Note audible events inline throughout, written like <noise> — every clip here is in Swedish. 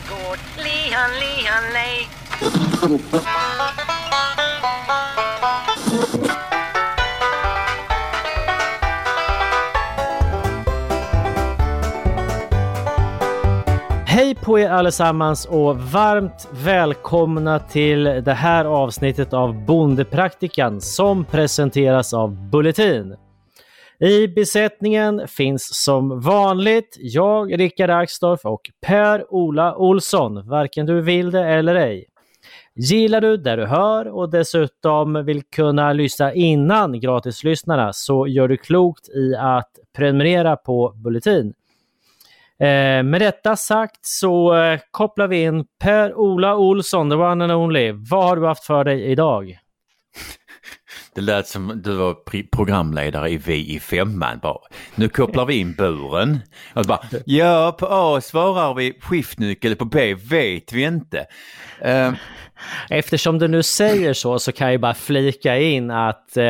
gård. Lihan, lihan, lej. Hej på er allesammans och varmt välkomna till det här avsnittet av Bondepraktikan som presenteras av Bulletin. I besättningen finns som vanligt jag, Rickard Axdorff och Per-Ola Olsson, varken du vill det eller ej. Gillar du det du hör och dessutom vill kunna lyssna innan gratislyssnarna så gör du klokt i att prenumerera på Bulletin. Eh, med detta sagt så eh, kopplar vi in Per-Ola Olsson, the one and only. Vad har du haft för dig idag? Det lät som du var programledare i Vi i femman. Bara, nu kopplar vi in buren. Och bara, ja, på A svarar vi skiftnyckel, på B vet vi inte. Uh... Eftersom du nu säger så så kan jag bara flika in att uh,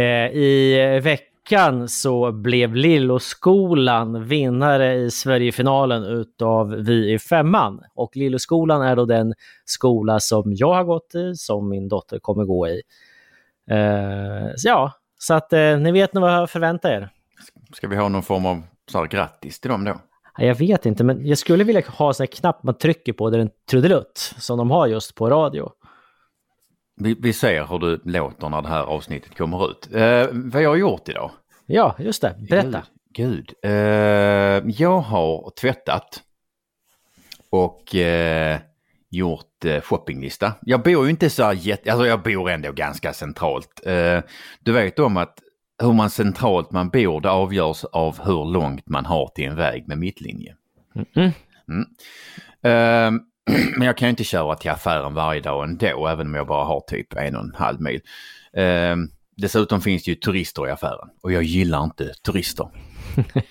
uh, i veckan så blev Lilloskolan vinnare i Sverigefinalen utav Vi i femman. Och Lilloskolan är då den skola som jag har gått i, som min dotter kommer gå i. Eh, så ja, så att eh, ni vet nog vad jag förväntar er. ska vi ha någon form av så här, grattis till dem då? Ja, Jag vet inte, men jag skulle vilja ha en sån här knapp man trycker på där en trudelutt som de har just på radio. Vi, vi ser hur du låter när det här avsnittet kommer ut. Eh, vad jag har gjort idag? Ja, just det. Berätta. Gud. Gud. Eh, jag har tvättat och eh, gjort eh, shoppinglista. Jag bor ju inte så här jätte... Alltså jag bor ändå ganska centralt. Eh, du vet om att hur man centralt man bor det avgörs av hur långt man har till en väg med mittlinje. Mm. Mm. Eh, <clears throat> men jag kan ju inte köra till affären varje dag ändå, även om jag bara har typ en och en halv mil. Eh, dessutom finns det ju turister i affären och jag gillar inte turister. <laughs>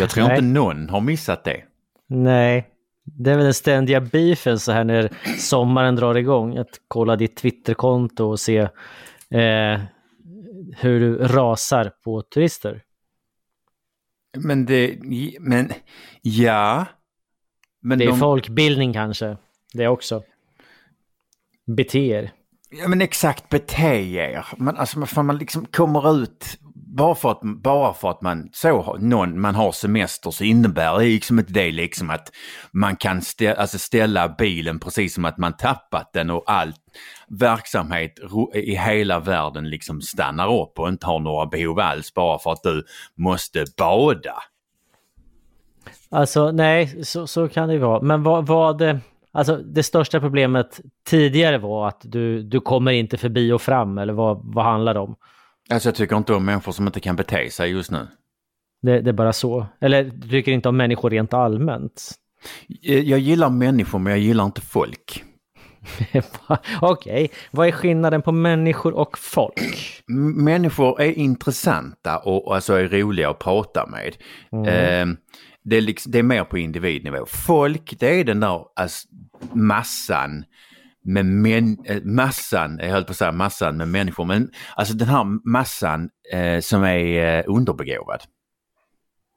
Jag tror Nej. inte någon har missat det. Nej, det är väl den ständiga beefen så här när sommaren drar igång. Att kolla ditt Twitterkonto och se eh, hur du rasar på turister. Men det, men ja. Men Det är de, folkbildning kanske, det också. Bete er. ja men exakt bete er. Man, alltså man liksom kommer ut, bara för att, bara för att man, så, har- någon, man har semester så innebär det liksom inte det liksom att man kan stä, alltså ställa bilen precis som att man tappat den och all verksamhet i hela världen liksom stannar upp och inte har några behov alls bara för att du måste bada. Alltså nej, så, så kan det ju vara. Men vad, vad alltså det största problemet tidigare var att du, du kommer inte förbi och fram eller vad, vad handlar det om? Alltså jag tycker inte om människor som inte kan bete sig just nu. Det, det är bara så. Eller du tycker inte om människor rent allmänt? Eh, Jag gillar människor men jag gillar inte folk. <laughs> Okej, vad är skillnaden på människor och folk? Människor är intressanta och, och alltså är roliga att prata med. Eh, det, är liksom, det är mer på individnivå. Folk, det är den där alltså, massan med män, eh, massan, jag höll på att säga massan med människor, men alltså den här massan eh, som är eh, underbegåvad.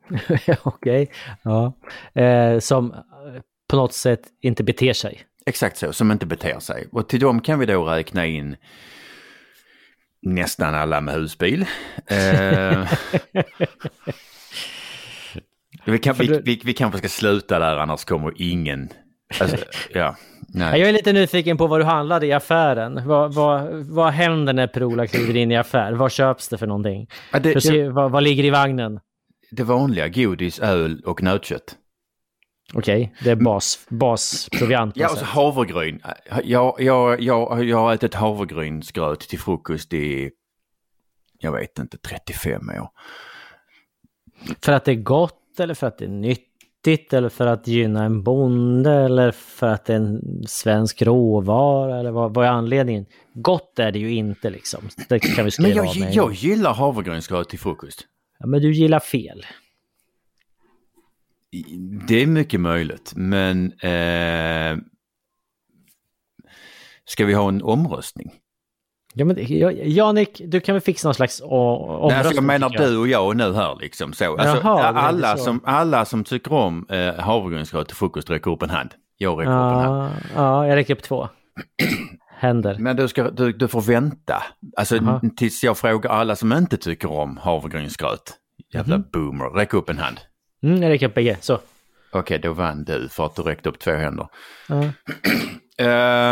<laughs> Okej, ja. Eh, som eh, på något sätt inte beter sig. Exakt så, som inte beter sig. Och till dem kan vi då räkna in nästan alla med husbil. <laughs> Eh, vi, kan, vi, vi, vi kanske ska sluta där annars kommer ingen... Alltså, <laughs> ja, nej. Jag är lite nyfiken på vad du handlade i affären. Vad, vad, vad händer när Per-Ola kliver in i affär? Vad köps det för någonting? Ja, det, Hur ser, vad, vad ligger i vagnen? det vanliga, godis, öl och nötkött. Okej, det är bas, basproviant. Ja, och så sätt. havregryn. Jag, jag, jag, jag har ätit havregrynsgröt till frukost i, jag vet inte, 35 år. För att det är gott eller för att det är nyttigt eller för att gynna en bonde eller för att det är en svensk råvara eller vad, vad är anledningen? Gott är det ju inte liksom. Det kan vi Men skriva jag, av med. jag gillar havregrynsgröt till frukost. Ja, men du gillar fel. Det är mycket möjligt, men eh, ska vi ha en omröstning? Ja, men, ja, Janik, du kan väl fixa någon slags omröstning? Nej, alltså jag menar du och jag nu här liksom så. Alltså, Jaha, alla, så. som, alla som tycker om eh, havregrynsgröt till frukost räcker upp en hand. Jag räcker upp en hand. Ja, ja, jag räcker upp två. <clears throat> Händer. Men du, ska, du, du får vänta. Alltså Jaha. tills jag frågar alla som inte tycker om havregrynsgröt. Jävla Mhm. boomer. Räck upp en hand. Mm, jag räcker upp bägge. Så. Okej, då vann du för att du räckte upp två händer. Ja.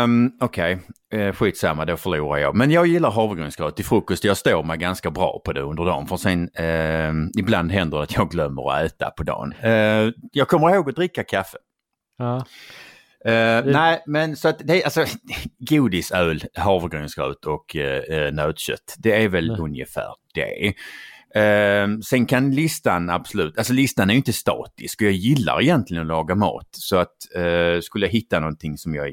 Um, <clears throat> Okej, okay. skitsamma, då förlorar jag. Men jag gillar havregrynsgröt till frukost. Jag står mig ganska bra på det under dagen. För sen, ehm, ibland händer det att jag glömmer att äta på dagen. Eh, jag kommer ihåg att dricka kaffe. Ja. Eh, Det- Nej, men så att det är alltså <laughs> godis, öl, havregrynsgröt och uh, nötkött. Det är väl Ja. ungefär det. Eh, sen kan listan absolut, alltså listan är inte statisk och jag gillar egentligen att laga mat. Så att eh, skulle jag hitta någonting som jag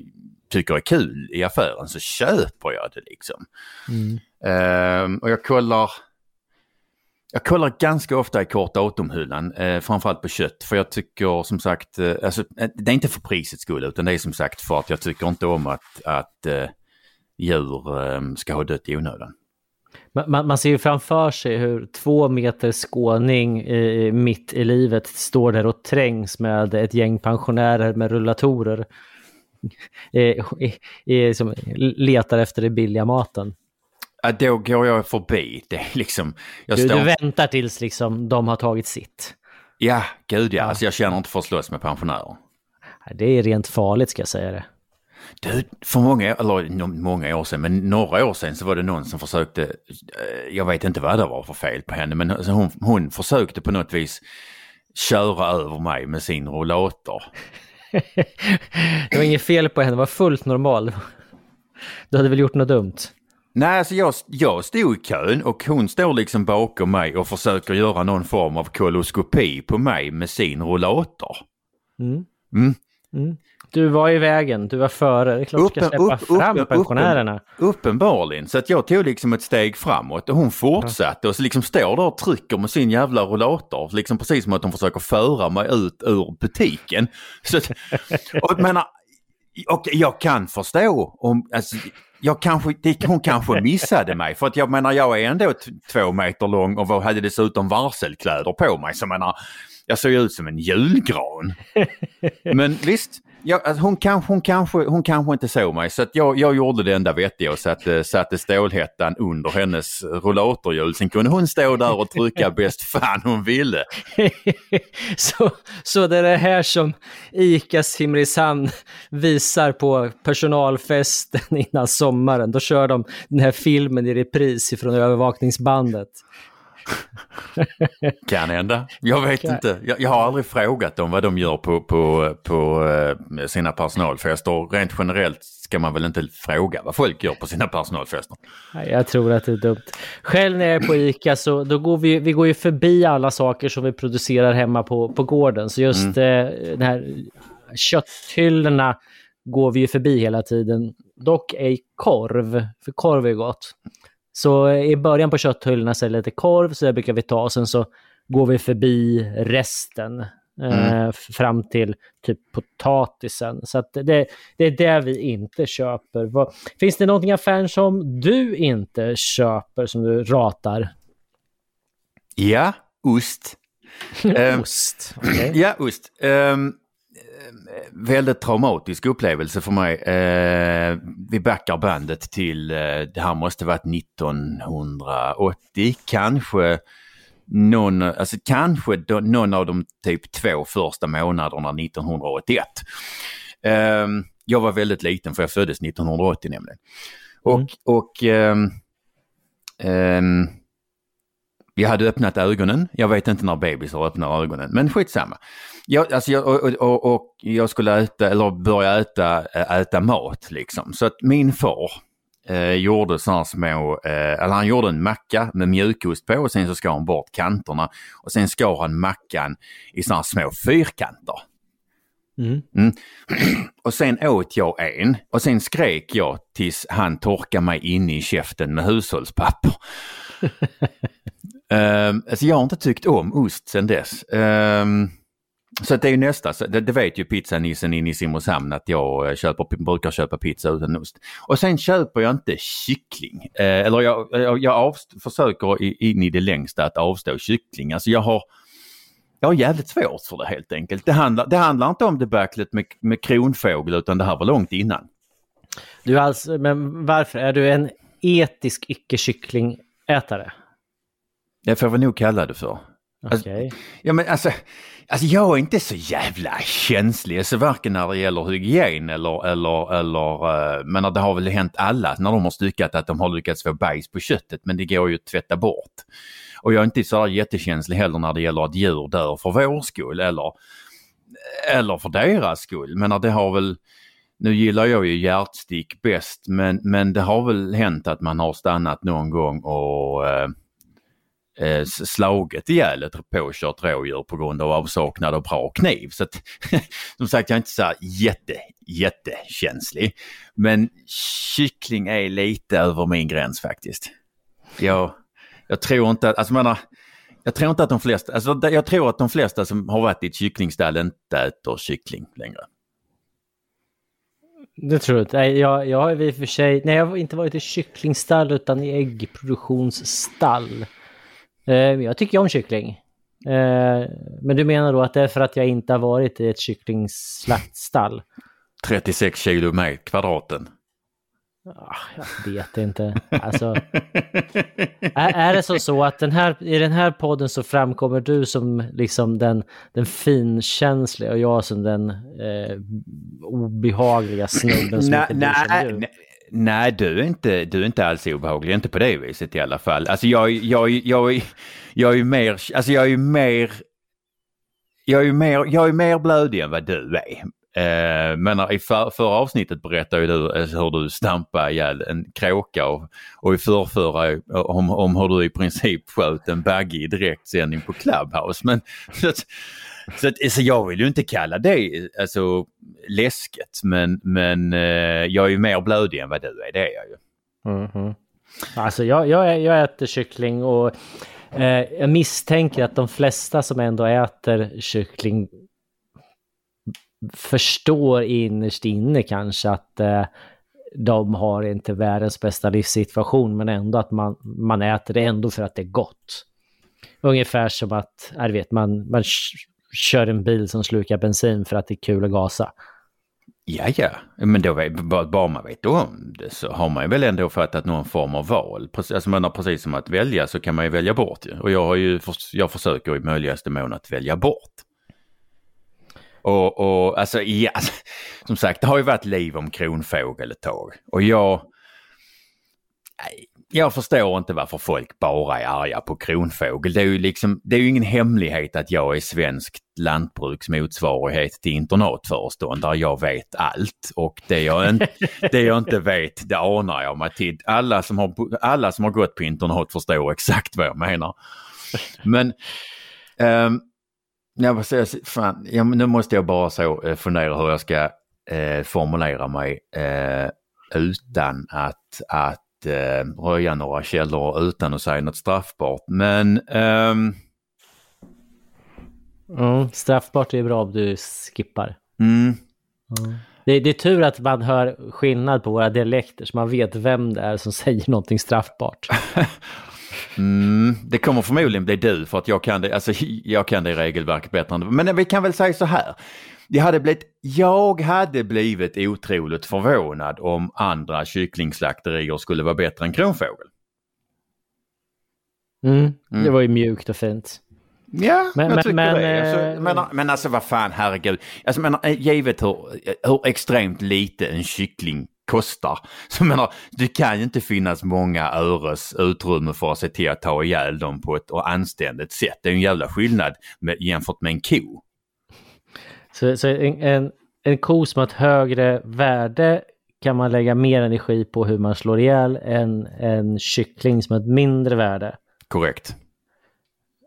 tycker är kul i affären så köper jag det liksom. Mm. Eh, och jag kollar jag kollar ganska ofta i kort datumhyllan, eh, framförallt på kött. För jag tycker som sagt, eh, alltså, eh, det är inte för prisets skull utan det är som sagt för att jag tycker inte om att, att eh, djur eh, ska ha dött i onödan. Man, man, ser ju framför sig hur två meter skåning mitt i livet står där och trängs med ett gäng pensionärer med rullatorer. <laughs> Eh, eh, eh, som letar efter den billiga maten. Ja, då går jag förbi. Det liksom, jag Du, står... du väntar tills liksom de har tagit sitt. Ja, gud ja. Ja. Alltså, jag känner inte för att slåss med pensionärer. Det är rent farligt ska jag säga det. Du, för många, eller många år sedan, men några år sedan så var det någon som försökte, jag vet inte vad det var för fel på henne, men alltså hon, hon försökte på något vis köra över mig med sin rollator. Det var inget fel på henne, det var fullt normal. Du hade väl gjort något dumt? Nej, alltså jag, jag stod i kön och hon står liksom bakom mig och försöker göra någon form av koloskopi på mig med sin rollator. Mm. Mm. Mm. Du var i vägen, du var före. Det är klart du ska Uppen- släppa upp- fram uppen- pensionärerna. Uppenbarligen, så att jag tog liksom ett steg framåt och hon fortsatte och så liksom står där och trycker med sin jävla rollator. Liksom precis som att de försöker föra mig ut ur butiken. Så att, <laughs> och jag menar, och jag kan förstå om, alltså, jag kanske, det, hon kanske missade mig för att jag menar jag är ändå två meter lång och hade dessutom varselkläder på mig. Så jag menar, jag såg ut som en julgran. <laughs> Men visst, jag, alltså, hon, kanske, hon, kanske, hon kanske inte såg mig så att jag, jag gjorde det enda vettiga och satte, satte stålhättan under hennes rollatorhjul. Sen kunde hon stå där och trycka <laughs> bäst fan hon ville. <laughs> så, så det är det här som ICA Simrishamn visar på personalfesten <laughs> innan sommaren. Då kör de den här filmen i repris ifrån övervakningsbandet. <laughs> Kan hända. Jag vet Kan- inte. Jag, jag har aldrig frågat dem vad de gör på, på, på eh, sina personalfester. Rent generellt ska man väl inte fråga vad folk gör på sina personalfester. Jag tror att det är dumt. Själv när jag är på ICA så då går vi, vi går ju förbi alla saker som vi producerar hemma på, på gården. Så just eh, den här kötthyllorna går vi ju förbi hela tiden. Dock ej korv, för korv är gott. Så i början på kötthyllorna så är det lite korv, så det brukar vi ta. Och sen så går vi förbi resten eh, f- fram till typ potatisen. Så att det, det är det vi inte köper. Vad, finns det någonting affären som du inte köper, som du ratar? Ja, ost. <laughs> Ehm, Ost. okej. Ja, ost. Ehm, väldigt traumatisk upplevelse för mig. Eh, vi backar bandet till, eh, det här måste varit 1980, kanske någon, alltså kanske då, någon av de typ två första månaderna 1981. Ehm, jag var väldigt liten för jag föddes 1980 nämligen. Och, Mm. och ehm, ehm, jag hade öppnat ögonen. Jag vet inte när bebisar öppnar ögonen, men skitsamma. Jag, alltså jag, och, och, och jag skulle äta, eller börja äta, äta mat liksom. Så att min far eh, gjorde sådana små, eh, eller han gjorde en macka med mjukost på och sen så skar han bort kanterna. Och sen skar han mackan i sådana små fyrkanter. Mm. <clears throat> Och sen åt jag en och sen skrek jag tills han torkade mig inne i käften med hushållspapper. um, <laughs> alltså jag har inte tyckt om ost sen dess. Ehm, så det är ju nästa, det, det vet ju pizzanissen in i Simrishamn att jag köper, brukar köpa pizza utan ost. Och sen köper jag inte kyckling. Eh, eller jag, jag, jag avst- försöker i, in i det längsta att avstå kyckling. Alltså jag har, jag har jävligt svårt för det helt enkelt. Det handlar, det handlar inte om debaclet med, med kronfågel utan det här var långt innan. Du alltså, men varför? Är du en etisk icke-kycklingätare? Det får vi nog kalla det för. Alltså, Okej. Ja men alltså, alltså jag är inte så jävla känslig, alltså varken när det gäller hygien eller, eller, eller uh, men det har väl hänt alla när de har styckat att de har lyckats få bajs på köttet men det går ju att tvätta bort. Och jag är inte så jättekänslig heller när det gäller att djur dör för vår skull eller, eller för deras skull. Men det har väl, nu gillar jag ju hjärtstick bäst men, men det har väl hänt att man har stannat någon gång och uh, eh, slagit ihjäl ett påkört rådjur på grund av avsaknad av bra kniv. Så att, <laughs> som sagt, jag är inte så jätte, jättekänslig. Men kyckling är lite över min gräns faktiskt. Jag, jag tror inte att, alltså menar, jag tror inte att de flesta, alltså jag tror att de flesta som har varit i ett kycklingstall inte äter kyckling längre. Det tror jag inte. Nej, Jag, jag har i och för sig, nej jag har inte varit i kycklingstall utan i äggproduktionsstall. Eh, jag tycker om kyckling. Eh, men du menar då att det är för att jag inte har varit i ett kycklingslaktstall? 36 kilo med kvadraten. Ah, jag vet inte. Alltså, är, är det så, så att den här, i den här podden så framkommer du som liksom den, den finkänsliga och jag som den eh, obehagliga snubben som Nej, inte bryr sig om nej, djur? nej, nej, du är, inte, du är inte alls obehaglig, inte på det viset i alla fall. Alltså jag, jag, jag, jag är ju mer, alltså jag är ju mer, jag är ju mer, jag är mer blödig än vad du är. Eh, men i för, förra avsnittet berättade ju du eh, hur du stampade ihjäl en kråka och, och i förrförra eh, om, om hur du i princip sköt en bagge i direktsändning på Clubhouse. Men, <laughs> så, att, så, jag vill ju inte kalla det alltså, läsket men, men eh, jag är ju mer blödig än vad du är, det är jag ju. Mhm. Alltså jag, jag, jag äter kyckling och eh, jag misstänker att de flesta som ändå äter kyckling förstår innerst inne kanske att eh, de har inte världens bästa livssituation men ändå att man, man äter det ändå för att det är gott. Ungefär som att, jag vet, man, man kör en bil som slukar bensin för att det är kul att gasa. Ja, ja, men då vet, bara, bara man vet om det så har man ju väl ändå fattat någon form av val. Alltså, man har precis som att välja så kan man ju välja bort ju. Och jag, har ju, jag försöker i möjligaste mån att välja bort. Och, och alltså, ja, alltså, som sagt, det har ju varit liv om kronfågel ett tag. Och jag... Jag förstår inte varför folk bara är arga på kronfågel. Det är ju liksom, det är ju ingen hemlighet att jag är svensk lantbruks motsvarighet till internatföreståndare. Jag vet allt och det jag, en, <laughs> det jag inte vet det anar jag mig till. Alla som, har, alla som har gått på internat förstår exakt vad jag menar. Men ehm, jag säga, fan, ja, nu måste jag bara så eh, fundera hur jag ska eh, formulera mig eh, utan att, att eh, röja några källor utan att säga något straffbart. Men ehm, Mm, straffbart är bra om du skippar. mm, Det, det är tur att man hör skillnad på våra dialekter så man vet vem det är som <laughs> säger någonting straffbart. <laughs> Mm, det kommer förmodligen bli du för att jag kan det, alltså, <laughs> jag kan det regelverket bättre än Men vi kan väl säga så här. Det hade blivit, jag hade blivit otroligt förvånad om andra kycklingslakterier skulle vara bättre än kronfågel. Mm, Det var ju mjukt och fint. Ja, Men- jag men- tycker men, det. eh, Alltså, men, men alltså vad fan, herregud. Alltså, men, eh, givet hur, hur extremt lite en kyckling kostar. Så menar, det kan ju inte finnas många öres utrymme för att se till att ta ihjäl dem på ett anständigt sätt. Det är en jävla skillnad med, jämfört med en ko. Så, så en, en, en ko som har ett högre värde kan man lägga mer energi på hur man slår ihjäl än en kyckling som har ett mindre värde. Korrekt.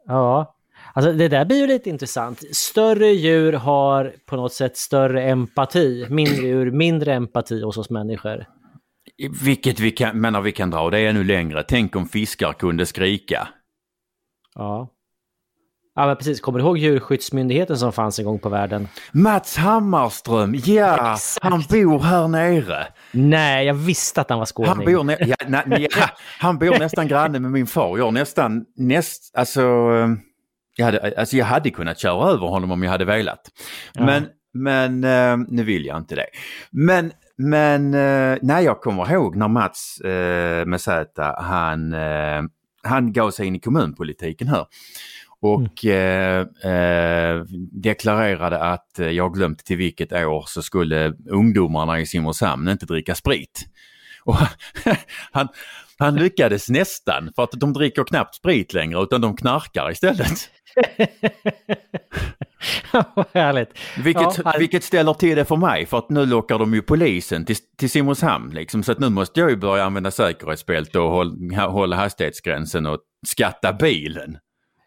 Ja, alltså det där blir ju lite intressant. Större djur har på något sätt större empati, mindre djur mindre empati hos oss människor. Vilket vi kan, menar vi kan dra det ännu längre. Tänk om fiskar kunde skrika. Ja. Ja, men precis. Kommer du ihåg djurskyddsmyndigheten som fanns en gång på världen? Mats Hammarström, ja, Exakt. han bor här nere. Nej, jag visste att han var skåning. Han bor, nä ja, nä ja, han bor nästan granne med min far. Jag nästan, näst, alltså, jag hade, alltså jag hade kunnat köra över honom om jag hade velat. Ja. Men, men eh, nu vill jag inte det. Men, men eh, nej, jag kommer ihåg när Mats eh, med Z, han, han gav sig in i kommunpolitiken här. Och eh, eh, deklarerade att jag glömt till vilket år så skulle ungdomarna i Simrishamn inte dricka sprit. Och <laughs> han, han lyckades nästan för att de dricker knappt sprit längre utan de knarkar istället. <laughs> Vad härligt. Vilket, Ja, han- vilket ställer till det för mig för att nu lockar de ju polisen till, till Simrishamn liksom. Så att nu måste jag ju börja använda säkerhetsbälte och hålla, hålla hastighetsgränsen och skatta bilen.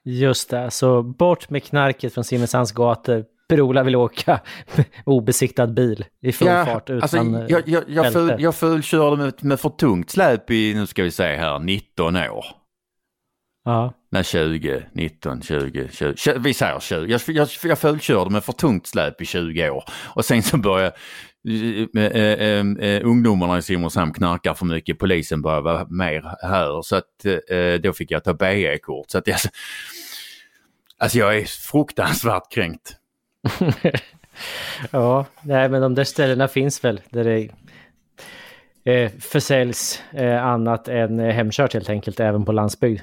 Just det, så bort med knarket från Simrishamns gator. Per-Ola vill åka <laughs> obesiktad bil i full fart utan alltså, eh, jag, jag, jag, bälte. ful, jag fulkörde med, med för tungt släp i, nu ska vi se här, 19 år. Ja. Nej, 20, 19, 20, 20, 20 vi säger 20. Jag, jag, jag fulkörde med för tungt släp i 20 år. Och sen så började eh, eh, eh, ungdomarna i Simrishamn knarkar för mycket, polisen börjar vara mer här. Så att då fick jag ta BE-kort. Så att jag, alltså jag är fruktansvärt kränkt. <laughs> ja, nej men de där ställena finns väl där det eh, försäljs eh, annat än hemkört helt enkelt, även på landsbygd.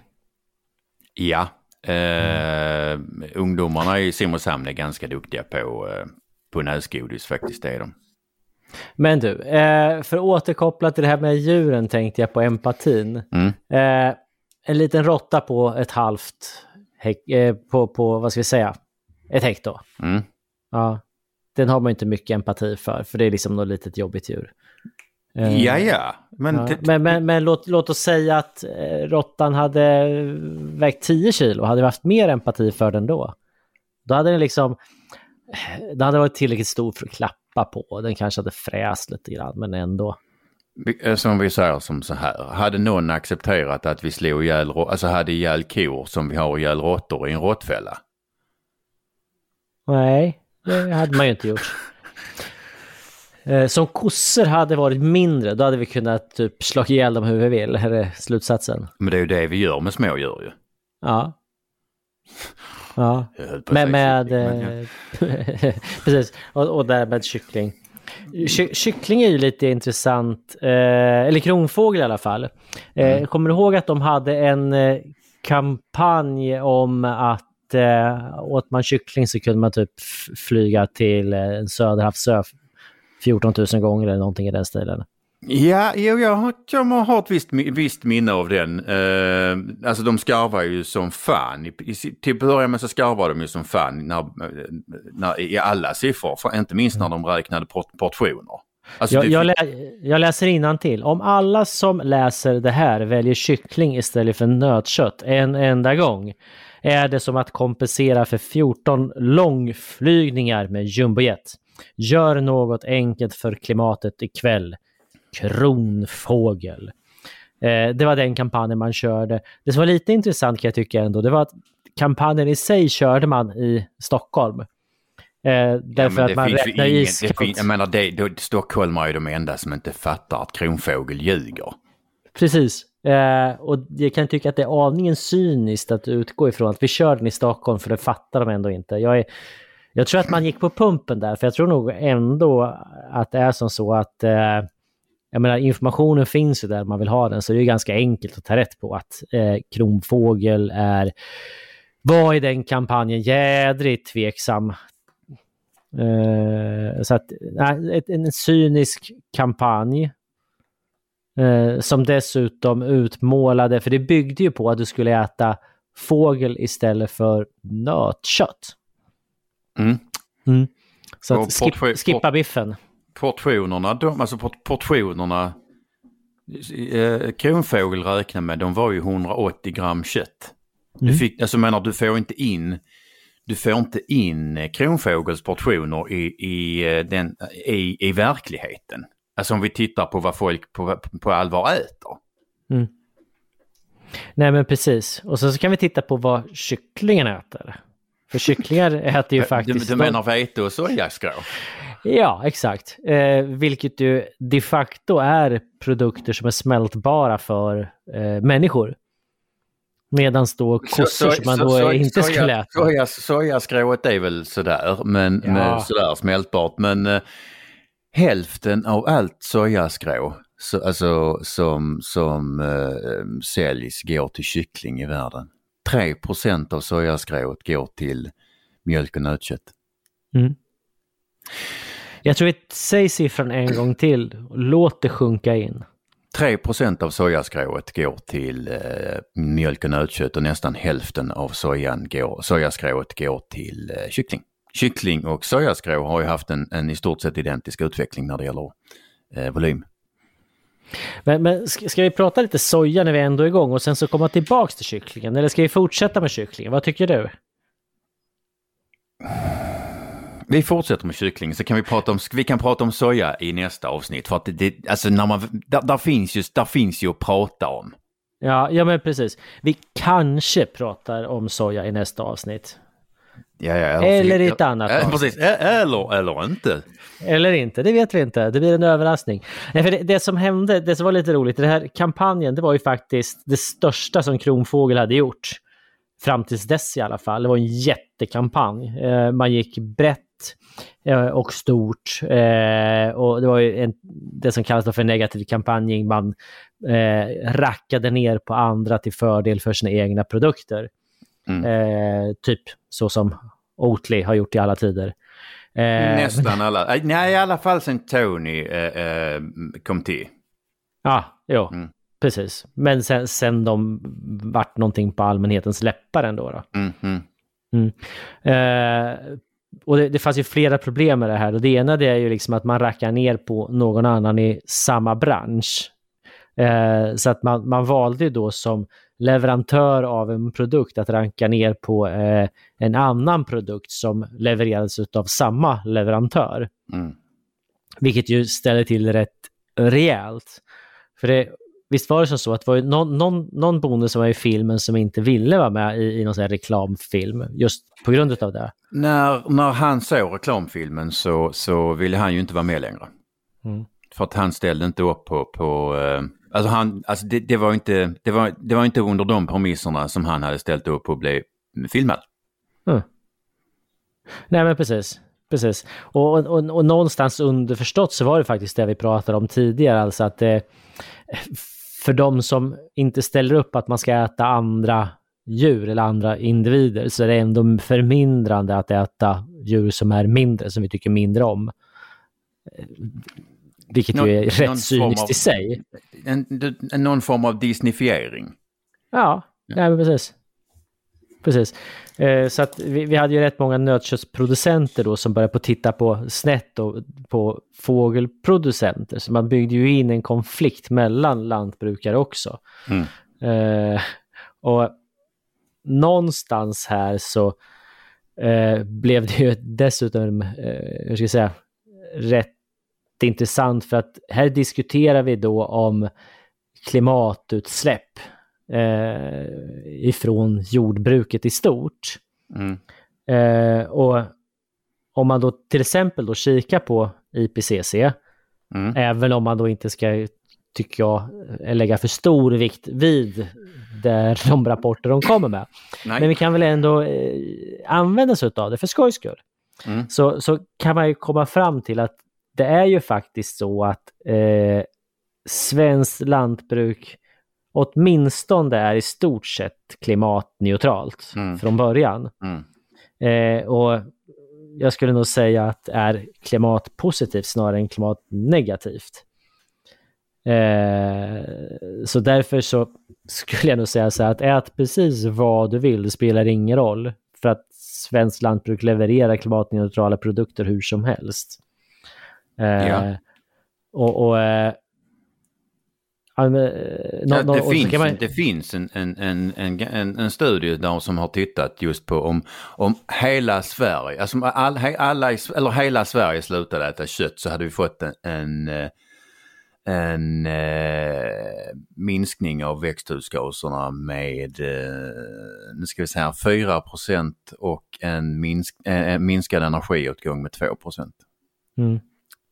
Ja, eh, ungdomarna i Simrishamn är ganska duktiga på, eh, på näsgodis faktiskt, det är de. Men du, eh, för att återkoppla till det här med djuren tänkte jag på empatin. Mm. Eh, en liten råtta på ett halvt, eh, på, på, vad ska vi säga, ett då. Mm. Ja, den har man inte mycket empati för, för det är liksom något litet jobbigt djur. Ja, ja. Men, Ja, men, men, men låt, låt oss säga att råttan hade vägt 10 kilo, hade vi haft mer empati för den då? Då hade den liksom, då hade den varit tillräckligt stor för att klappa på. Den kanske hade fräst lite grann, men ändå. Eh, Som vi säger som så här, hade någon accepterat att vi slog ihjäl, alltså hade ihjäl kor som vi har ihjäl råttor i en råttfälla? Nej, det hade man ju inte gjort. Eh, Som kossor hade varit mindre, då hade vi kunnat typ slå ihjäl dem hur vi vill, är det slutsatsen? Men det är ju det vi gör med smådjur ju. Ja. <laughs> Ja. Att Med, med men eh, <laughs> precis, och, och därmed kyckling. Ky kyckling är ju lite intressant, eh, eller kronfågel i alla fall. Eh, Kommer du ihåg att de hade en eh, kampanj om att eh, åt man kyckling så kunde man typ flyga till eh, en söderhavsö 14 000 gånger eller någonting i den stilen. Ja, jo, jag har, jag har ett visst, visst minne av den. Eh, alltså de skarvar ju som fan. I, i, till att börja med så skarvar de ju som fan när, när, i alla siffror. För, inte minst när de räknade port, portioner. Alltså, Jag, det jag, lä jag läser till. Om alla som läser det här väljer kyckling istället för nötkött en enda gång är det som att kompensera för 14 långflygningar med jumbojet. Gör något enkelt för klimatet ikväll. Kronfågel. Eh, det var den kampanjen man körde. Det som var lite intressant kan jag tycka ändå, det var att kampanjen i sig körde man i Stockholm. Eh, Ja, därför men att man räknar ingen, det fin, jag menar, det, då, Stockholm är ju de enda som inte fattar att kronfågel ljuger. Precis. Eh, och jag kan tycka att det är aningen cyniskt att utgå ifrån att vi kör den i Stockholm för det fattar de ändå inte. Jag, är, jag tror att man gick på pumpen där, för jag tror nog ändå att det är som så att eh, jag menar, informationen finns ju där man vill ha den, så det är ganska enkelt att ta rätt på att eh, kronfågel är var i den kampanjen jädrigt tveksam. Eh, så att, nej, en cynisk kampanj Eh, som dessutom utmålade, för det byggde ju på att du skulle äta fågel istället för nötkött. Mm. Mm. Så att skip, skippa biffen. Portionerna, de, alltså port, portionerna eh, kronfågel räknar med, de var ju 180 gram kött. Du Mm. fick, alltså menar du får inte in du får inte in eh, kronfågels portioner i, i, eh, den, i, i verkligheten. Alltså om vi tittar på vad folk på, på allvar äter. Nej men precis. Och så, så kan vi titta på vad kycklingen äter. För kycklingar äter ju faktiskt... <laughs> Du, du menar vete och sojaskrå? Ja, exakt. Eh, vilket ju de facto är produkter som är smältbara för eh, människor. Medan då kossor so, som man då so, inte soja, skulle äta. Soja, sojaskrået är väl sådär, men, ja. med, sådär smältbart. Men eh, hälften av allt sojaskrå så, alltså, som, som eh, säljs går till kyckling i världen. 3% av sojaskrået går till mjölk och nötkött. Mm. Jag tror vi säger siffran en gång till. Låt det sjunka in. 3% av sojaskrået går till eh, mjölk och nötkött och nästan hälften av sojan går, sojaskrået går till eh, kyckling. Kyckling och sojaskrå har ju haft en, en i stort sett identisk utveckling när det gäller eh, volym. Men, men, ska vi prata lite soja när vi ändå är igång och sen så komma tillbaks till kycklingen? Eller ska vi fortsätta med kycklingen? Vad tycker du? Vi fortsätter med kyckling så kan vi prata om, vi kan prata om soja i nästa avsnitt. För att det, alltså när man, där, där, finns ju, där finns ju att prata om. Ja, ja men precis. Vi kanske pratar om soja i nästa avsnitt. Ja, ja, eller, eller i ett annat ja, Precis, eller, eller inte. Eller inte, det vet vi inte. Det blir en överraskning. Nej, för det, det, som hände, det som var lite roligt, den här kampanjen, det var ju faktiskt det största som Kronfågel hade gjort. Fram tills dess i alla fall. Det var en jättekampanj. Eh, man gick brett eh, och stort. Eh, och det var ju en, det som kallas för negativ kampanjing. Man eh, rackade ner på andra till fördel för sina egna produkter. Mm. Typ så som Oatly har gjort i alla tider. Nästan <laughs> alla. Nej, i alla fall sen Tony kom till. Ja, jo. Mm. Precis. Men sen, sen de vart någonting på allmänhetens läppar ändå. Då. Mm, mm. Mm. Eh, och det, det fanns ju flera problem med det här. Och det ena det är ju liksom att man rackar ner på någon annan i samma bransch. Eh, så att man, man valde då som leverantör av en produkt att ranka ner på eh, en annan produkt som levererades av samma leverantör. Mm. Vilket ju ställer till rätt rejält. För det, visst var det som så att det var någon, någon, någon bonde som var i filmen som inte ville vara med i, i någon sån reklamfilm just på grund av det? När, när han såg reklamfilmen så, så ville han ju inte vara med längre. Mm. För att han ställde inte upp på, på uh, alltså han, alltså det, det, var inte, det, var, det var inte under de premisserna som han hade ställt upp på att bli filmad. Mm. Nej men precis. Precis. Och, och, och, någonstans underförstått så var det faktiskt det vi pratade om tidigare, alltså att eh, för de som inte ställer upp att man ska äta andra djur eller andra individer så är det ändå förmindrande att äta djur som är mindre, som vi tycker mindre om. Vilket någon, ju är rätt cyniskt i sig. En, en, någon form av disneyfiering. Ja, ja. Nej, precis. Precis. Eh, så att vi, vi, hade ju rätt många nötköttsproducenter då som började på titta på snett då, på fågelproducenter. Så man byggde ju in en konflikt mellan lantbrukare också. Mm. Eh, och någonstans här så eh, blev det ju dessutom, eh, hur ska jag säga, rätt intressant för att här diskuterar vi då om klimatutsläpp eh, ifrån jordbruket i stort. Mm. Eh, och om man då till exempel då kikar på IPCC, mm. även om man då inte ska, tycker jag, lägga för stor vikt vid där <laughs> de rapporter de kommer med. Nej. Men vi kan väl ändå eh, använda oss av det för skojs skull. Mm. Så, så kan man ju komma fram till att det är ju faktiskt så att eh, svenskt lantbruk åtminstone är i stort sett klimatneutralt mm. från början. Mm. Eh, och jag skulle nog säga att det är klimatpositivt snarare än klimatnegativt. Eh, så därför så skulle jag nog säga så här att ät precis vad du vill, det spelar ingen roll. För att svenskt lantbruk levererar klimatneutrala produkter hur som helst. Eh, ja. Och, och eh, Ja, det, finns, man... det finns en, en, en, en, en studie där som har tittat just på om, om hela Sverige, alltså om all, alla, eller hela Sverige slutade äta kött så hade vi fått en, en, en eh, minskning av växthusgaserna med, eh, nu ska vi säga 4% och en minsk, eh, minskad energiåtgång med 2 Mm.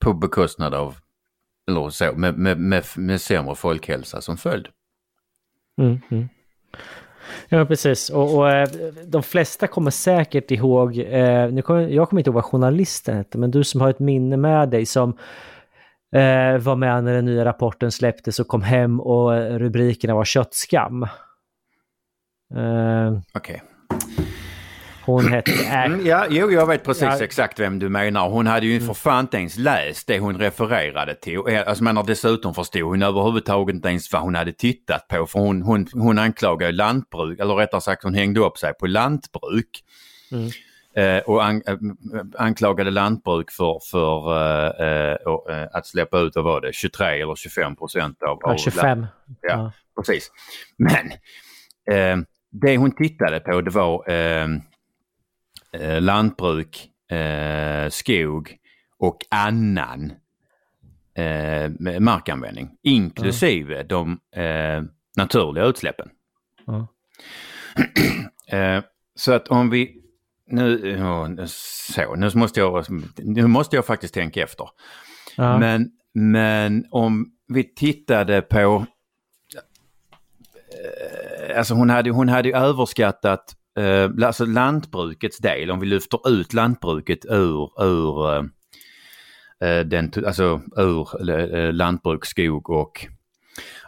På bekostnad av, eller så, med, med, med, med sämre folkhälsa som följd. Mm, mm. Ja, precis. Och, och, eh, de flesta kommer säkert ihåg, eh, nu kommer, jag kommer inte ihåg vad journalisten hette, men du som har ett minne med dig som eh, var med när den nya rapporten släpptes och kom hem och rubrikerna var köttskam. Eh, Okej. Okay. Hon hette mm, Ja, jo, jag vet precis ja. exakt vem du menar. Hon hade ju för fan inte ens läst det hon refererade till. Eh, alltså, menar, dessutom förstod hon överhuvudtaget inte ens vad hon hade tittat på. För hon, hon, hon anklagade lantbruk, eller rättare sagt hon hängde upp sig på lantbruk. Mm. Eh, och an, eh, anklagade lantbruk för, för eh, eh, att släppa ut, vad var det, 23 eller 25 procent av... Ja, 25. Ja, ja, precis. Men eh, det hon tittade på det var eh, lantbruk, skog och annan markanvändning, inklusive ja. de naturliga utsläppen. Ja. <clears throat> Så att om vi nu, så, nu, måste jag, nu måste jag faktiskt tänka efter. Ja. Men, men om vi tittade på... Eh, alltså hon hade, hon hade överskattat eh, alltså lantbrukets del, om vi lyfter ut lantbruket ur, ur, eh, eh den, alltså ur eh, lantbruk, skog och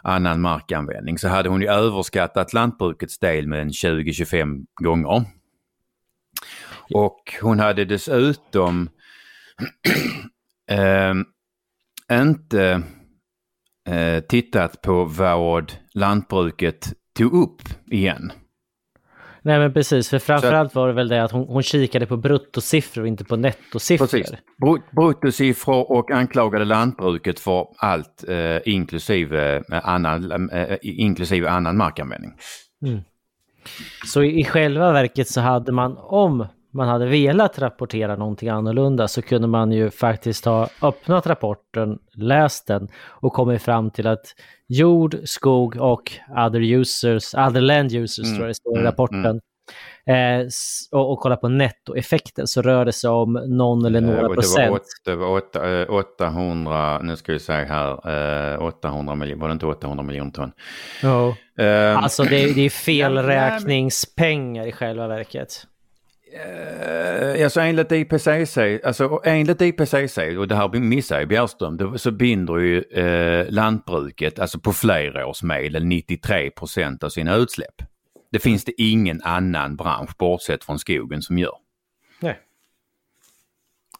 annan markanvändning så hade hon ju överskattat lantbrukets del med en 20-25 gånger. Och hon hade dessutom <clears throat> eh, inte eh, tittat på vad lantbruket tog upp igen. Nej men precis, för framförallt var det väl det att hon, hon kikade på bruttosiffror och inte på nettosiffror. Precis. Bruttosiffror och anklagade lantbruket för allt eh, inklusive, annan, eh, inklusive annan markanvändning. Mm. Så i, i själva verket så hade man, om man hade velat rapportera någonting annorlunda så kunde man ju faktiskt ha öppnat rapporten, läst den och kommit fram till att jord, skog och other users, other land users mm. tror jag det står i mm, rapporten. Mm. Eh, och, och kolla på nettoeffekten så rör det sig om någon eller några det procent. Var åt, det var åt, 800, nu ska vi säga här, 800 miljoner, var det inte 800 miljoner ton? Ja. Um, alltså det, det är felräkningspengar i själva verket. Uh, alltså enligt IPCC, alltså enligt IPCC, och det här missar ju Bjärström, så binder ju uh, lantbruket, alltså på flerårsmedel, 93 procent av sina utsläpp. Det finns det ingen annan bransch, bortsett från skogen, som gör. Nej.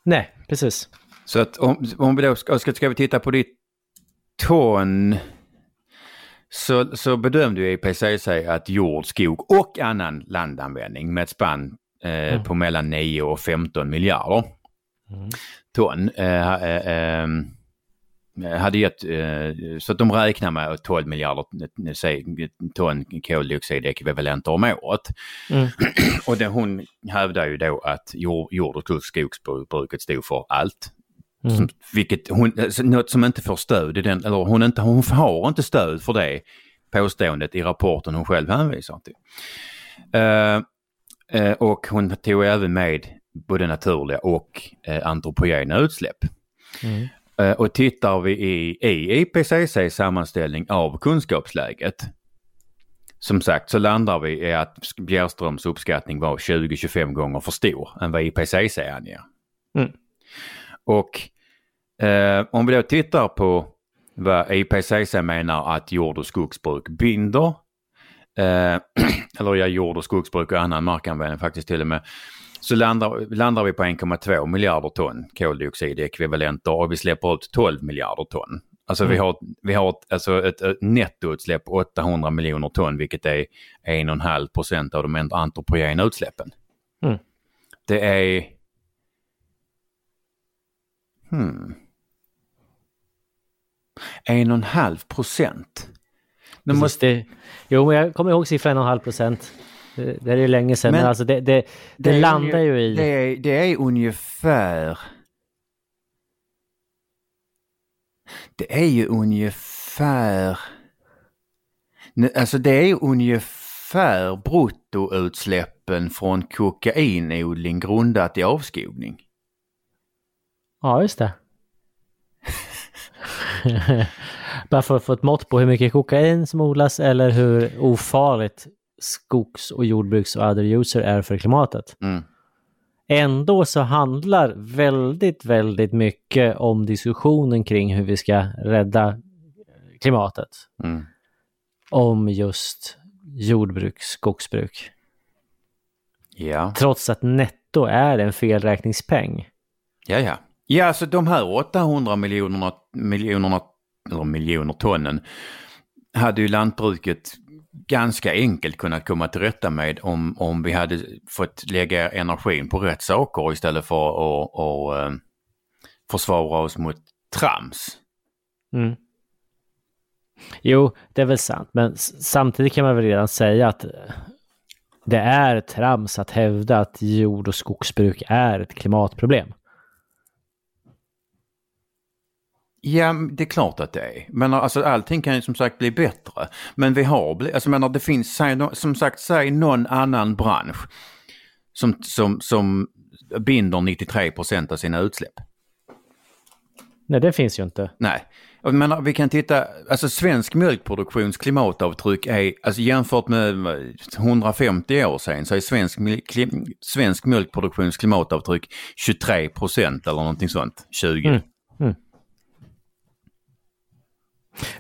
Nej, precis. Så att om, om vi då ska, ska vi titta på ditt ton så, så bedömde ju IPCC att jord, skog och annan landanvändning med ett spann eh, mm. på mellan 9 och 15 miljarder mm. ton. Eh, eh, hade gett, så att de räknar med 12 miljarder ton koldioxidekvivalenter om året. Mm. <clears throat> Och det, hon hävdar ju då att jord, jord och skogsbruket stod för allt. Mm. Som, vilket hon, alltså, något som inte får stöd i den, eller hon, inte, hon har inte stöd för det påståendet i rapporten hon själv hänvisar till. Uh, och hon tog även med både naturliga och eh, antropogena utsläpp. Mm. Eh, och tittar vi i, i IPCC sammanställning av kunskapsläget som sagt så landar vi i att Bjärströms uppskattning var 20-25 gånger för stor än vad IPCC anger. Mm. Och eh, om vi då tittar på vad IPCC menar att jord och skogsbruk binder eh, <clears throat> eller ja, jord och skogsbruk och annan markanvändning faktiskt till och med, så landar, landar vi på 1,2 miljarder ton koldioxidekvivalenter och vi släpper ut 12 miljarder ton. Alltså mm. vi har, vi har ett, alltså ett, ett nettoutsläpp på 800 miljoner ton vilket är 1,5 procent av de antropogena utsläppen. Mm. Det är... Hmm. 1,5 procent. Nu måste... Jo, men jag kommer ihåg siffran 1,5 procent. Det, är ju länge sedan, men, men alltså det, det, det, det landar ju i... Det är, det är ungefär... Det är ju ungefär... Alltså det är ju ungefär bruttoutsläppen från kokainodling grundat i avskogning. Ja, just det. <laughs> Bara för att få ett mått på hur mycket kokain som odlas eller hur ofarligt skogs och jordbruks och other user är för klimatet. Mm. Ändå så handlar väldigt, väldigt mycket om diskussionen kring hur vi ska rädda klimatet. Mm. Om just jordbruk, skogsbruk. Ja. Trots att netto är en felräkningspeng. Ja, ja. Ja, alltså de här 800 miljonerna, miljonerna, eller miljoner tonnen hade ju lantbruket ganska enkelt kunnat komma till rätta med om, om vi hade fått lägga energin på rätt saker istället för att, och, eh, och, försvara oss mot trams. Mm. Jo, det är väl sant, men samtidigt kan man väl redan säga att eh, det är trams att hävda att jord och skogsbruk är ett klimatproblem. Ja, det är klart att det är. Men alltså allting kan ju som sagt bli bättre. Men vi har blivit, alltså menar det finns, som sagt, säg någon annan bransch som, som, som binder 93 procent av sina utsläpp. Nej, det finns ju inte. Nej, menar vi kan titta, alltså svensk mjölkproduktions klimatavtryck är, alltså jämfört med 150 år sedan så är svensk, svensk mjölkproduktions klimatavtryck 23 procent eller någonting sånt, 20. Mm.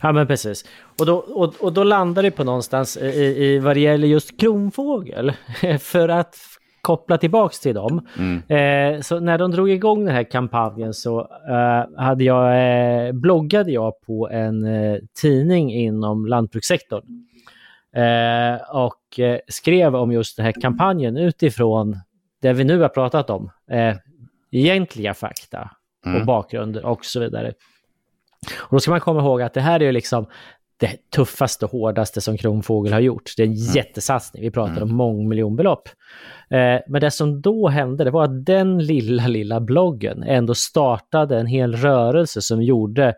Ja, men precis. Och då, och, och då landar det på någonstans i, i vad det gäller just kronfågel. <laughs> För att koppla tillbaks till dem. Eh, så när de drog igång den här kampanjen så eh, hade jag, eh, bloggade jag på en eh, tidning inom lantbrukssektorn. Eh, och eh, skrev om just den här kampanjen utifrån det vi nu har pratat om. Eh, egentliga fakta och Mm. bakgrunder och så vidare. Och då ska man komma ihåg att det här är ju liksom det tuffaste och hårdaste som Kronfågel har gjort. Det är en jättesatsning. Vi pratar om mångmiljonbelopp. Eh, men det som då hände, det var att den lilla, lilla bloggen ändå startade en hel rörelse som gjorde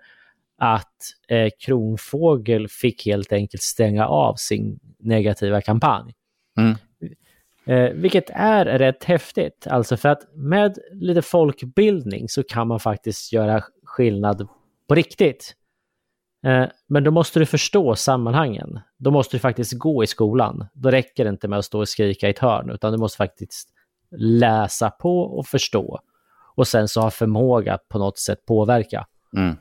att eh, Kronfågel fick helt enkelt stänga av sin negativa kampanj. Mm. Eh, vilket är rätt häftigt. Alltså för att med lite folkbildning så kan man faktiskt göra skillnad på riktigt. Eh, men då måste du förstå sammanhangen. Då måste du faktiskt gå i skolan. Då räcker det inte med att stå och skrika i ett hörn, utan du måste faktiskt läsa på och förstå. Och sen så ha förmåga att på något sätt påverka. Mm.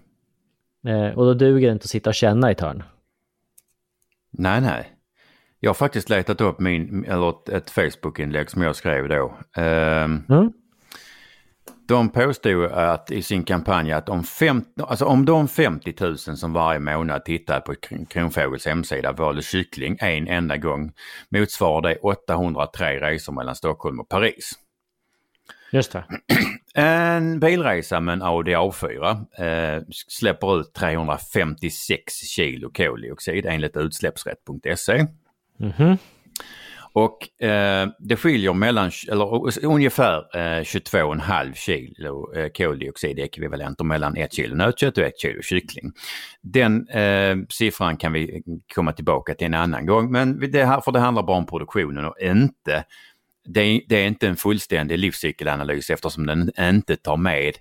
Eh, och då duger det inte att sitta och känna i ett hörn. Nej, nej. Jag har faktiskt letat upp min, eller ett, Facebook-inlägg som jag skrev då. Ehm, Mm. De påstod att i sin kampanj att om, fem, alltså om de 50 000 som varje månad tittar på Kron- Kronfågels hemsida valde kyckling en enda gång motsvarar det 803 resor mellan Stockholm och Paris. Just det. <clears throat> En bilresa med en Audi A4 eh, släpper ut 356 kilo koldioxid enligt utsläppsrätt.se. Mhm. Och eh, det skiljer mellan, eller ungefär eh, 22,5 kilo eh, koldioxidekvivalenter mellan 1 kilo nötkött och 1 kilo kyckling. Den eh, siffran kan vi komma tillbaka till en annan gång men det här, för det handlar bara om produktionen och inte det är, det är inte en fullständig livscykelanalys eftersom den inte tar med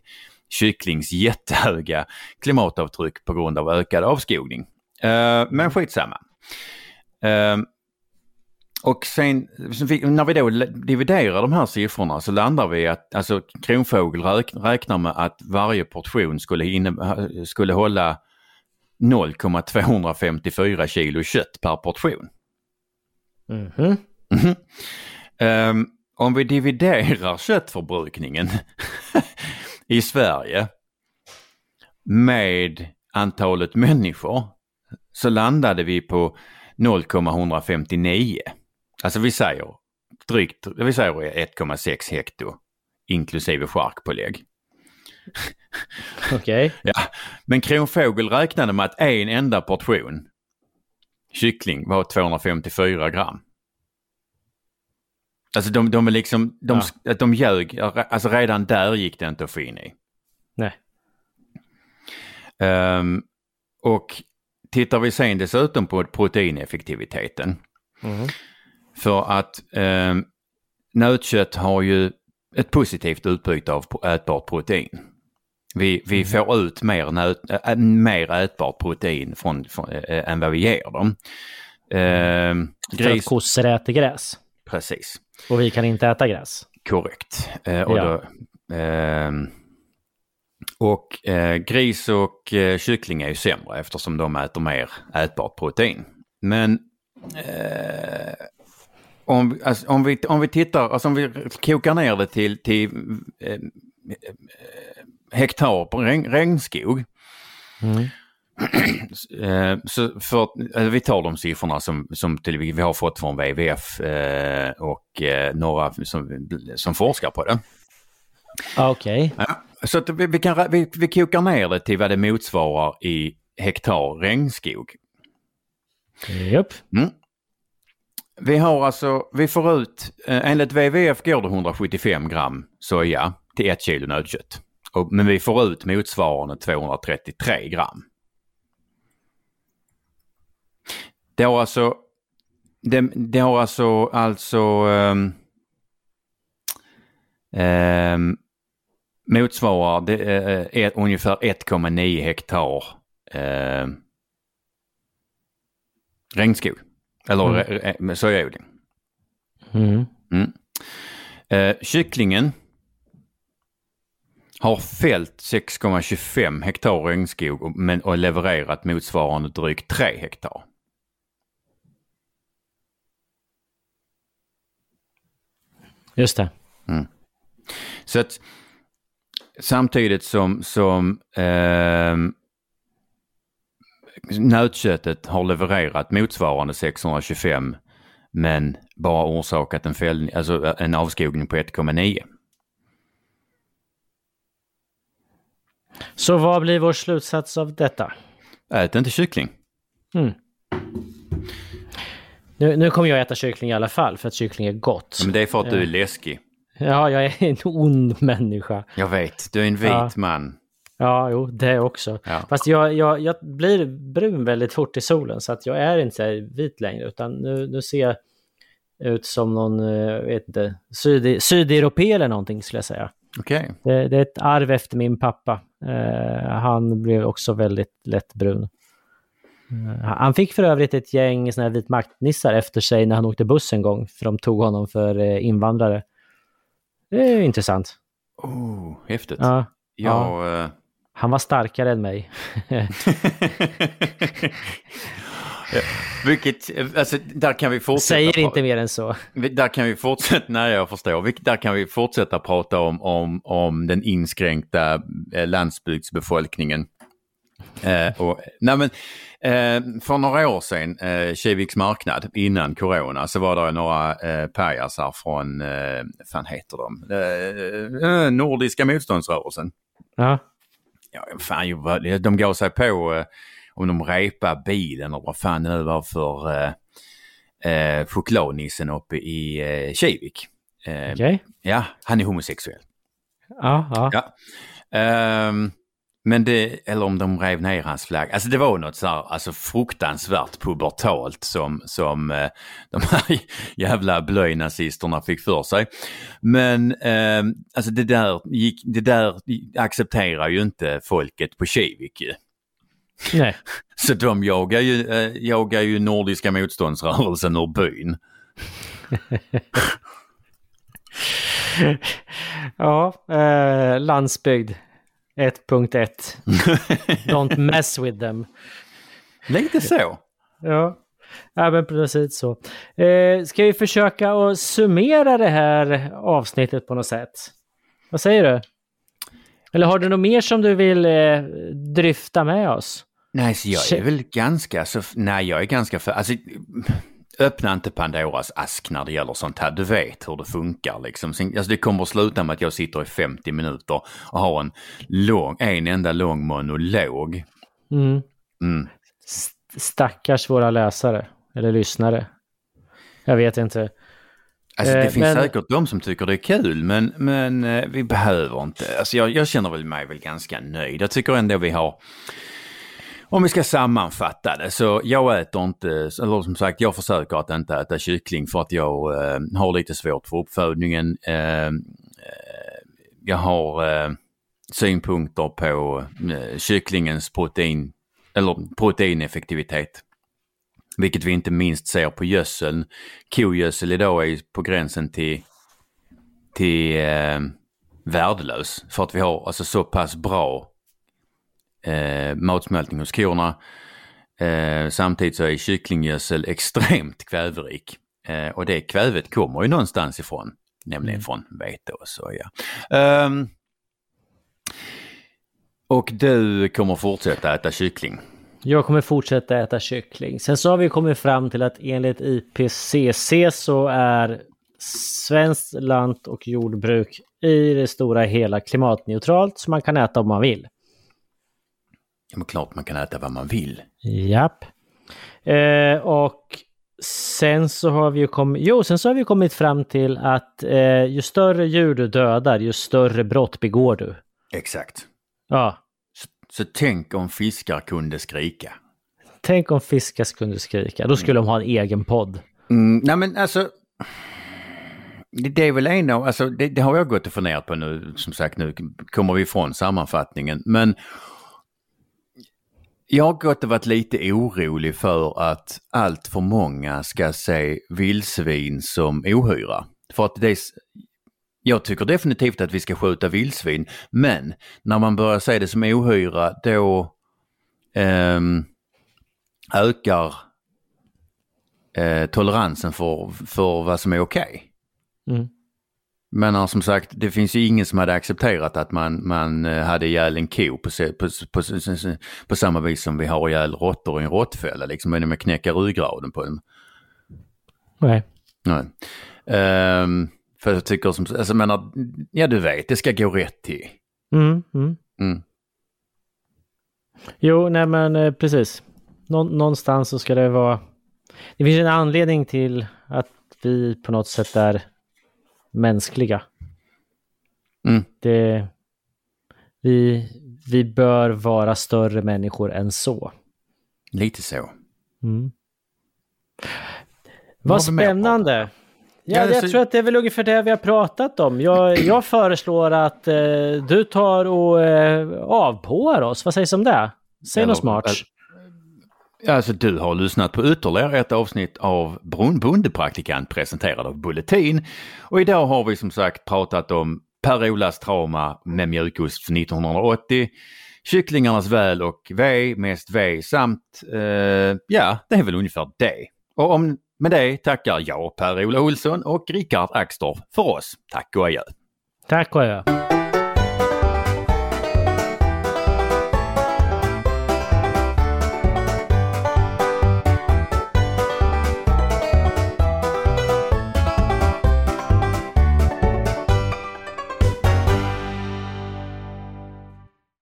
kycklings jättehöga klimatavtryck på grund av ökad avskogning. Eh, men skitsamma. Eh, och sen fick- när vi då dividerar de här siffrorna så landar vi att alltså Kronfågel räk, räknar med att varje portion skulle, inne, skulle hålla 0,254 kilo kött per portion. Mhm. Mhm. Ehm, om vi dividerar köttförbrukningen <laughs> i Sverige med antalet människor så landade vi på 0,159. Alltså vi säger drygt, vi säger 1,6 hekto inklusive charkpålägg. Okej. <laughs> Ja. Men Kronfågel räknade med att en enda portion kyckling var 254 gram. Alltså de, de är liksom, de, att de ljög, alltså redan där gick det inte att få in i. Nej. Ehm, och tittar vi sen dessutom på proteineffektiviteten. Mm. För att eh, nötkött har ju ett positivt utbyte av ätbart protein. Vi, vi Mm. får ut mer, nöt, äh, mer ätbart protein från, från, äh, än vad vi ger dem. Eh, För att gris, kossor äter gräs. precis, Och vi kan inte äta gräs. korrekt. Eh, och Ja. då, ehm, och eh, gris och eh, kyckling är ju sämre eftersom de äter mer ätbart protein. Men eh, om, alltså, om, vi, om vi tittar, alltså om vi kokar ner det till, till eh, eh, hektar på regn, regnskog. Mm. Eh, så för, eh, vi tar de siffrorna som, som till, vi har fått från WWF eh, och eh, några som, som forskar på det. Ah, Okej. Ja, så att vi, vi, kan, vi, vi kokar ner det till vad det motsvarar i hektar regnskog. Japp. Vi har alltså, vi får ut, eh, enligt WWF går det 175 gram soja till ett kilo nötkött. Men vi får ut motsvarande 233 gram. Det har alltså, det, det har alltså, alltså ehm, ehm, um, um, motsvarar det, uh, eh, eh, ett, ungefär 1,9 hektar uh, regnskog. Eller Mm. sojaodling. Mm. Eh, kycklingen har fällt 6,25 hektar regnskog men, och levererat motsvarande drygt 3 hektar. Just det. Så att samtidigt som, som ehm, nötköttet har levererat motsvarande 625 men bara orsakat en, fällning, alltså en avskogning på 1,9. Så vad blir vår slutsats av detta? Ät inte kyckling. Nu, nu kommer jag äta kyckling i alla fall för att kyckling är gott. Men det är för att du är läskig. Ja, jag är en ond människa. Jag vet, du är en vit Ja. man. Ja, jo, det också. Ja. Fast jag, jag, jag blir brun väldigt fort i solen så att jag är inte vit längre utan nu, nu ser jag ut som någon, eh, jag vet inte, syd, sydeuropé eller någonting skulle jag säga. Okej. Det, det är ett arv efter min pappa. Eh, han blev också väldigt lätt brun. Eh, han fick för övrigt ett gäng såna här vitmaktnissar efter sig när han åkte buss en gång, för de tog honom för eh, invandrare. Det är intressant. Oh, häftigt. Ja, Jag, eh, han var starkare än mig. Ja, <laughs> Vilket, alltså där kan vi fortsätta. Säger inte mer än så. Där kan vi fortsätta, nej jag förstår. Där kan vi fortsätta prata om, om, om den inskränkta eh, landsbygdsbefolkningen. Eh, och, nej men, eh, för några år sedan, eh, Kiviks marknad, innan corona, så var det några eh, pajasar från, eh, fan heter de, eh, eh, Nordiska motståndsrörelsen. Ja. Ja, fan, de gav sig på eh, om de repade bilen och vad fan det nu var för eh, eh, chokladnissen uppe i eh, Kivik. Eh, Okej. Ja, han är homosexuell. Ja, ja. Ja. Ehm, men det, eller om de rev ner hans flagg. Alltså det var något så här, alltså fruktansvärt pubertalt som, som eh, de här <laughs> jävla blöjnazisterna fick för sig. Men ehm, alltså det där, gick, det där accepterar ju inte folket på Kivik ju. Nej. <laughs> Så de jagar ju, eh, jagar ju Nordiska motståndsrörelsen ur byn. <laughs> Ja, eh, landsbygd 1.1. <laughs> Don't mess with them. Lite så. Ja, ja men precis så. Eh, ska vi försöka att summera det här avsnittet på något sätt? Vad säger du? Eller har du något mer som du vill eh, dryfta med oss? Nej, så jag är väl ganska så, nej jag är ganska för, alltså öppna inte Pandoras ask när det gäller sånt här. Du vet hur det funkar liksom. Alltså det kommer att sluta med att jag sitter i 50 minuter och har en lång, en enda lång monolog. Mm. Mm. St- Stackars våra läsare eller lyssnare. Jag vet inte. Alltså det Eh, finns men- säkert de som tycker det är kul men, men eh, vi behöver inte. Alltså jag, jag känner väl mig väl ganska nöjd. Jag tycker ändå vi har om vi ska sammanfatta det så jag äter inte, eller som sagt jag försöker att inte äta kyckling för att jag eh, har lite svårt för uppfödningen. Eh, eh jag har eh, synpunkter på eh, kycklingens protein, eller proteineffektivitet. Vilket vi inte minst ser på gödseln. Kogödsel idag är på gränsen till, till eh, värdelös. För att vi har alltså så pass bra eh, matsmältning hos korna. Eh, samtidigt så är kycklinggödsel <laughs> extremt kväverik. Eh, och det kvävet kommer ju någonstans ifrån, nämligen från vete och soja. Ehm, och du kommer fortsätta äta kyckling. Jag kommer fortsätta äta kyckling. Sen så har vi kommit fram till att enligt IPCC så är svenskt lant och jordbruk i det stora hela klimatneutralt så man kan äta om man vill. Ja, men klart man kan äta vad man vill. Japp. Eh, och sen så har vi ju kommit, jo, sen så har vi kommit fram till att eh, ju större djur du dödar, ju större brott begår du. Exakt. Ja, Så, så tänk om fiskar kunde skrika. tänk om fiskar kunde skrika. Då skulle de ha en egen podd. Mm, nej men alltså. Det, det är väl en av, alltså det, det har jag gått och funderat på nu, som sagt nu kommer vi ifrån sammanfattningen. Men jag har gått och varit lite orolig för att allt för många ska se vildsvin som ohyra. För att det är, jag tycker definitivt att vi ska skjuta vildsvin, men när man börjar se det som ohyra då eh, ökar eh, toleransen för, för vad som är okej. Mm. Men som sagt, det finns ju ingen som hade accepterat att man, man eh, hade ihjäl en ko på, på, på, på, samma vis som vi har ihjäl råttor i en råttfälla, liksom genom att knäcka ryggraden på dem. Nej. Nej. Ehm, för jag tycker som, alltså menar, ja du vet, det ska gå rätt till. Mm, mm. Mm. Jo, nej men eh, precis. Nå någonstans så ska det vara... Det finns en anledning till att vi på något sätt är mänskliga. Mm. Det... Vi, vi bör vara större människor än så. Lite så. Mm. Vad spännande! Ja, jag tror att det är väl ungefär det vi har pratat om. Jag, jag föreslår att eh, du tar och eh, avpåar oss. Vad sägs om det? Säg något smart. Alltså du har lyssnat på ytterligare ett avsnitt av Brun Bondepraktikant presenterad av Bulletin. Och idag har vi som sagt pratat om Per-Olas trauma med mjukost för 1980, kycklingarnas väl och ve, mest ve samt, eh, ja, det är väl ungefär det. Och om, med det tackar jag Per-Ola Olsson och Rickard Axdorff för oss. Tack och adjö. Tack och adjö.